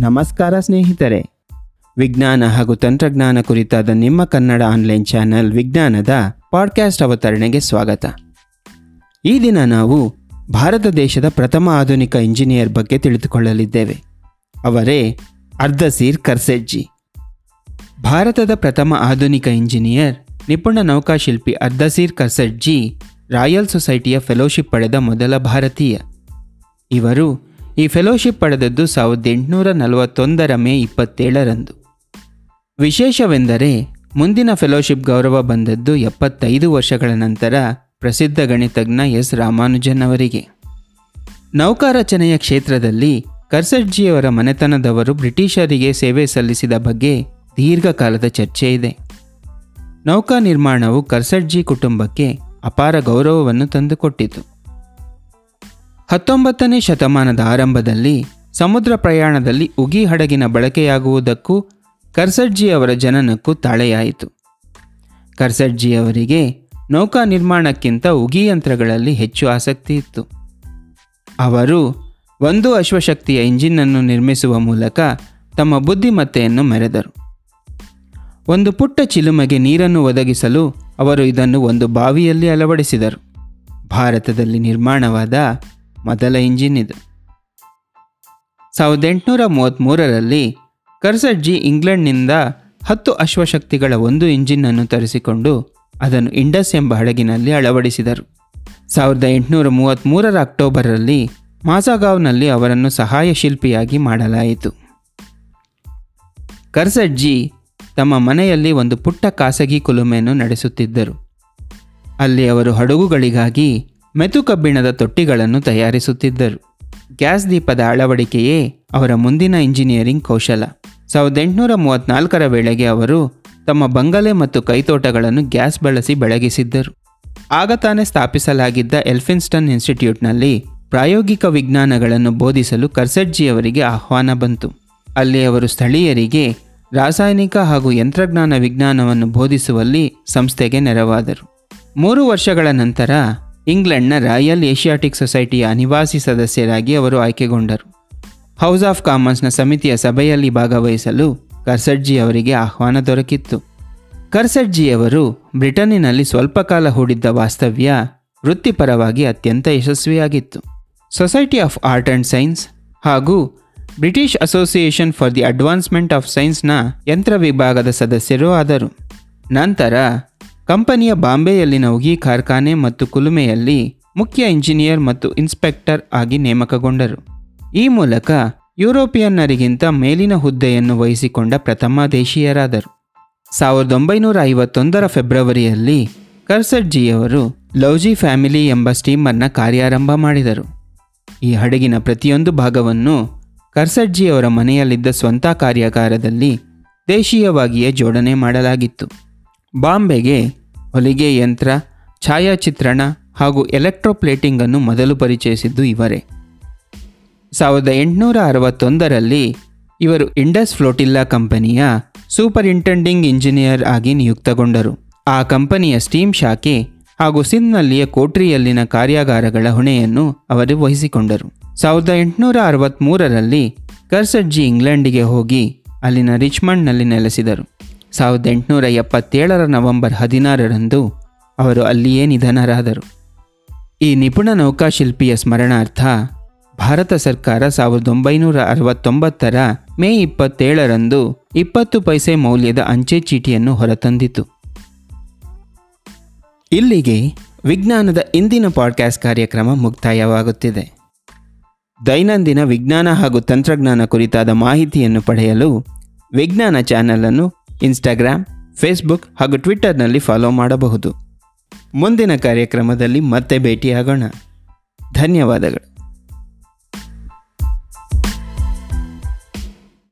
ನಮಸ್ಕಾರ ಸ್ನೇಹಿತರೆ. ವಿಜ್ಞಾನ ಹಾಗೂ ತಂತ್ರಜ್ಞಾನ ಕುರಿತಾದ ನಿಮ್ಮ ಕನ್ನಡ ಆನ್ಲೈನ್ ಚಾನೆಲ್ ವಿಜ್ಞಾನದ ಪಾಡ್ಕ್ಯಾಸ್ಟ್ ಅವತರಣೆಗೆ ಸ್ವಾಗತ. ಈ ದಿನ ನಾವು ಭಾರತ ದೇಶದ ಪ್ರಥಮ ಆಧುನಿಕ ಇಂಜಿನಿಯರ್ ಬಗ್ಗೆ ತಿಳಿದುಕೊಳ್ಳಲಿದ್ದೇವೆ. ಅವರೇ ಅರ್ಧಸೀರ್ ಕರ್ಸೆಜ್ಜಿ. ಭಾರತದ ಪ್ರಥಮ ಆಧುನಿಕ ಇಂಜಿನಿಯರ್, ನಿಪುಣ ನೌಕಾಶಿಲ್ಪಿ ಅರ್ಧಸೀರ್ ಕರ್ಸೆಜ್ಜಿ ರಾಯಲ್ ಸೊಸೈಟಿಯ ಫೆಲೋಶಿಪ್ ಪಡೆದ ಮೊದಲ ಭಾರತೀಯ. ಇವರು ಈ ಫೆಲೋಶಿಪ್ ಪಡೆದದ್ದು ಸಾವಿರದ ಎಂಟುನೂರ ನಲವತ್ತೊಂದರ ಮೇ ಇಪ್ಪತ್ತೇಳರಂದು. ವಿಶೇಷವೆಂದರೆ, ಮುಂದಿನ ಫೆಲೋಶಿಪ್ ಗೌರವ ಬಂದದ್ದು ಎಪ್ಪತ್ತೈದು ವರ್ಷಗಳ ನಂತರ ಪ್ರಸಿದ್ಧ ಗಣಿತಜ್ಞ ಎಸ್. ರಾಮಾನುಜನ್ ಅವರಿಗೆ. ನೌಕಾರಚನೆಯ ಕ್ಷೇತ್ರದಲ್ಲಿ ಕರ್ಸಡ್ಜಿಯವರ ಮನೆತನದವರು ಬ್ರಿಟಿಷರಿಗೆ ಸೇವೆ ಸಲ್ಲಿಸಿದ ಬಗ್ಗೆ ದೀರ್ಘಕಾಲದ ಚರ್ಚೆ ಇದೆ. ನೌಕಾ ನಿರ್ಮಾಣವು ಕರ್ಸಡ್ಜಿ ಕುಟುಂಬಕ್ಕೆ ಅಪಾರ ಗೌರವವನ್ನು ತಂದುಕೊಟ್ಟಿತು. ಹತ್ತೊಂಬತ್ತನೇ ಶತಮಾನದ ಆರಂಭದಲ್ಲಿ ಸಮುದ್ರ ಪ್ರಯಾಣದಲ್ಲಿ ಉಗಿ ಹಡಗಿನ ಬಳಕೆಯಾಗುವುದಕ್ಕೂ ಕರ್ಸಡ್ಜಿಯವರ ಜನನಕ್ಕೂ ತಾಳೆಯಾಯಿತು. ಕರ್ಸಡ್ಜಿಯವರಿಗೆ ನೌಕಾ ನಿರ್ಮಾಣಕ್ಕಿಂತ ಉಗಿ ಯಂತ್ರಗಳಲ್ಲಿ ಹೆಚ್ಚು ಆಸಕ್ತಿ ಇತ್ತು. ಅವರು ಒಂದು ಅಶ್ವಶಕ್ತಿಯ ಇಂಜಿನ್ನನ್ನು ನಿರ್ಮಿಸುವ ಮೂಲಕ ತಮ್ಮ ಬುದ್ಧಿಮತ್ತೆಯನ್ನು ಮೆರೆದರು. ಒಂದು ಪುಟ್ಟ ಚಿಲುಮೆಗೆ ನೀರನ್ನು ಒದಗಿಸಲು ಅವರು ಇದನ್ನು ಒಂದು ಬಾವಿಯಲ್ಲಿ ಅಳವಡಿಸಿದರು. ಭಾರತದಲ್ಲಿ ನಿರ್ಮಾಣವಾದ ಮೊದಲ ಇಂಜಿನ್ ಇದು. ಸಾವಿರದ ಎಂಟುನೂರ ಮೂವತ್ತ್ಮೂರರಲ್ಲಿ ಕರ್ಸಜ್ಜಿ ಇಂಗ್ಲೆಂಡ್ನಿಂದ ಹತ್ತು ಅಶ್ವಶಕ್ತಿಗಳ ಒಂದು ಇಂಜಿನ್ನನ್ನು ತರಿಸಿಕೊಂಡು ಅದನ್ನು ಇಂಡಸ್ ಎಂಬ ಹಡಗಿನಲ್ಲಿ ಅಳವಡಿಸಿದರು. ಸಾವಿರದ ಎಂಟುನೂರ ಮೂವತ್ತ್ಮೂರರ ಅಕ್ಟೋಬರಲ್ಲಿ ಮಾಸಾಗಾವ್ನಲ್ಲಿ ಅವರನ್ನು ಸಹಾಯ ಶಿಲ್ಪಿಯಾಗಿ ಮಾಡಲಾಯಿತು. ಕರ್ಸಟ್ಜಿ ತಮ್ಮ ಮನೆಯಲ್ಲಿ ಒಂದು ಪುಟ್ಟ ಖಾಸಗಿ ಕುಲುಮೆಯನ್ನು ನಡೆಸುತ್ತಿದ್ದರು. ಅಲ್ಲಿ ಅವರು ಹಡಗುಗಳಿಗಾಗಿ ಮೆತು ಕಬ್ಬಿಣದ ತೊಟ್ಟಿಗಳನ್ನು ತಯಾರಿಸುತ್ತಿದ್ದರು. ಗ್ಯಾಸ್ ದೀಪದ ಅಳವಡಿಕೆಯೇ ಅವರ ಮುಂದಿನ ಇಂಜಿನಿಯರಿಂಗ್ ಕೌಶಲ. ಸಾವಿರದ ಎಂಟುನೂರ ಮೂವತ್ತ್ನಾಲ್ಕರ ವೇಳೆಗೆ ಅವರು ತಮ್ಮ ಬಂಗಲೆ ಮತ್ತು ಕೈತೋಟಗಳನ್ನು ಗ್ಯಾಸ್ ಬಳಸಿ ಬೆಳಗಿಸಿದ್ದರು. ಆಗ ತಾನೇ ಸ್ಥಾಪಿಸಲಾಗಿದ್ದ ಎಲ್ಫಿನ್ಸ್ಟನ್ ಇನ್ಸ್ಟಿಟ್ಯೂಟ್ನಲ್ಲಿ ಪ್ರಾಯೋಗಿಕ ವಿಜ್ಞಾನಗಳನ್ನು ಬೋಧಿಸಲು ಕರ್ಸಟ್ಜಿಯವರಿಗೆ ಆಹ್ವಾನ ಬಂತು. ಅಲ್ಲಿ ಅವರು ಸ್ಥಳೀಯರಿಗೆ ರಾಸಾಯನಿಕ ಹಾಗೂ ಯಂತ್ರಜ್ಞಾನ ವಿಜ್ಞಾನವನ್ನು ಬೋಧಿಸುವಲ್ಲಿ ಸಂಸ್ಥೆಗೆ ನೆರವಾದರು. ಮೂರು ವರ್ಷಗಳ ನಂತರ ಇಂಗ್ಲೆಂಡ್ನ ರಾಯಲ್ ಏಷಿಯಾಟಿಕ್ ಸೊಸೈಟಿಯ ನಿವಾಸಿ ಸದಸ್ಯರಾಗಿ ಅವರು ಆಯ್ಕೆಗೊಂಡರು. ಹೌಸ್ ಆಫ್ ಕಾಮನ್ಸ್ನ ಸಮಿತಿಯ ಸಭೆಯಲ್ಲಿ ಭಾಗವಹಿಸಲು ಕರ್ಸಡ್ಜಿ ಅವರಿಗೆ ಆಹ್ವಾನ ದೊರಕಿತ್ತು. ಕರ್ಸಡ್ಜಿಯವರು ಬ್ರಿಟನ್ನಿನಲ್ಲಿ ಸ್ವಲ್ಪ ಕಾಲ ಹೂಡಿದ್ದ ವಾಸ್ತವ್ಯ ವೃತ್ತಿಪರವಾಗಿ ಅತ್ಯಂತ ಯಶಸ್ವಿಯಾಗಿತ್ತು. Society of Art and Science ಹಾಗೂ British Association for the Advancement of ಸೈನ್ಸ್ನ ಯಂತ್ರ ವಿಭಾಗದ ಸದಸ್ಯರೂ ಆದರು. ನಂತರ ಕಂಪನಿಯ ಬಾಂಬೆಯಲ್ಲಿನ ಉಗಿ ಕಾರ್ಖಾನೆ ಮತ್ತು ಕುಲುಮೆಯಲ್ಲಿ ಮುಖ್ಯ ಇಂಜಿನಿಯರ್ ಮತ್ತು ಇನ್ಸ್ಪೆಕ್ಟರ್ ಆಗಿ ನೇಮಕಗೊಂಡರು. ಈ ಮೂಲಕ ಯುರೋಪಿಯನ್ನರಿಗಿಂತ ಮೇಲಿನ ಹುದ್ದೆಯನ್ನು ವಹಿಸಿಕೊಂಡ ಪ್ರಥಮ ದೇಶೀಯರಾದರು. ಸಾವಿರದ ಒಂಬೈನೂರ ಐವತ್ತೊಂದರ ಫೆಬ್ರವರಿಯಲ್ಲಿ ಕರ್ಸಡ್ಜಿಯವರು ಲೌಜಿ ಫ್ಯಾಮಿಲಿ ಎಂಬ ಸ್ಟೀಮರ್ನ ಕಾರ್ಯಾರಂಭ ಮಾಡಿದರು. ಈ ಹಡಗಿನ ಪ್ರತಿಯೊಂದು ಭಾಗವನ್ನು ಕರ್ಸಡ್ಜಿಯವರ ಮನೆಯಲ್ಲಿದ್ದ ಸ್ವಂತ ಕಾರ್ಯಾಗಾರದಲ್ಲಿ ದೇಶೀಯವಾಗಿಯೇ ಜೋಡಣೆ ಮಾಡಲಾಗಿತ್ತು. ಬಾಂಬೆಗೆ ಹೊಲಿಗೆ ಯಂತ್ರ, ಛಾಯಾಚಿತ್ರಣ ಹಾಗೂ ಎಲೆಕ್ಟ್ರೋಪ್ಲೇಟಿಂಗನ್ನು ಮೊದಲು ಪರಿಚಯಿಸಿದ್ದು ಇವರೇ. ಸಾವಿರದ ಎಂಟುನೂರ ಅರವತ್ತೊಂದರಲ್ಲಿ ಇವರು ಇಂಡಸ್ ಫ್ಲೋಟಿಲ್ಲಾ ಕಂಪನಿಯ ಸೂಪರಿಂಟೆಂಡಿಂಗ್ ಇಂಜಿನಿಯರ್ ಆಗಿ ನಿಯುಕ್ತಗೊಂಡರು. ಆ ಕಂಪನಿಯ ಸ್ಟೀಮ್ ಶಾಖೆ ಹಾಗೂ ಸಿಂಧ್ನಲ್ಲಿಯ ಕೋಟ್ರಿಯಲ್ಲಿನ ಕಾರ್ಯಾಗಾರಗಳ ಹೊಣೆಯನ್ನು ಅವರು ವಹಿಸಿಕೊಂಡರು. ಸಾವಿರದ ಎಂಟುನೂರ ಅರವತ್ತ್ಮೂರರಲ್ಲಿ ಕರ್ಸಡ್ಜಿ ಇಂಗ್ಲೆಂಡಿಗೆ ಹೋಗಿ ಅಲ್ಲಿನ ರಿಚ್ಮಂಡ್ನಲ್ಲಿ ನೆಲೆಸಿದರು. ಸಾವಿರದ ಎಂಟುನೂರ ಎಪ್ಪತ್ತೇಳರ ನವೆಂಬರ್ ಹದಿನಾರರಂದು ಅವರು ಅಲ್ಲಿಯೇ ನಿಧನರಾದರು. ಈ ನಿಪುಣ ನೌಕಾಶಿಲ್ಪಿಯ ಸ್ಮರಣಾರ್ಥ ಭಾರತ ಸರ್ಕಾರ ಸಾವಿರದ ಒಂಬೈನೂರ ಅರವತ್ತೊಂಬತ್ತರ ಮೇ ಇಪ್ಪತ್ತೇಳರಂದು ಇಪ್ಪತ್ತು ಪೈಸೆ ಮೌಲ್ಯದ ಅಂಚೆ ಚೀಟಿಯನ್ನು ಹೊರತಂದಿತು. ಇಲ್ಲಿಗೆ ವಿಜ್ಞಾನದ ಇಂದಿನ ಪಾಡ್ಕ್ಯಾಸ್ಟ್ ಕಾರ್ಯಕ್ರಮ ಮುಕ್ತಾಯವಾಗುತ್ತಿದೆ. ದೈನಂದಿನ ವಿಜ್ಞಾನ ಹಾಗೂ ತಂತ್ರಜ್ಞಾನ ಕುರಿತಾದ ಮಾಹಿತಿಯನ್ನು ಪಡೆಯಲು ವಿಜ್ಞಾನ ಚಾನಲನ್ನು ಇನ್ಸ್ಟಾಗ್ರಾಮ್ ಫೇಸ್ಬುಕ್ ಹಾಗೂ ಟ್ವಿಟ್ಟರ್ನಲ್ಲಿ ಫಾಲೋ ಮಾಡಬಹುದು. ಮುಂದಿನ ಕಾರ್ಯಕ್ರಮದಲ್ಲಿ ಮತ್ತೆ ಭೇಟಿಯಾಗೋಣ. ಧನ್ಯವಾದಗಳು.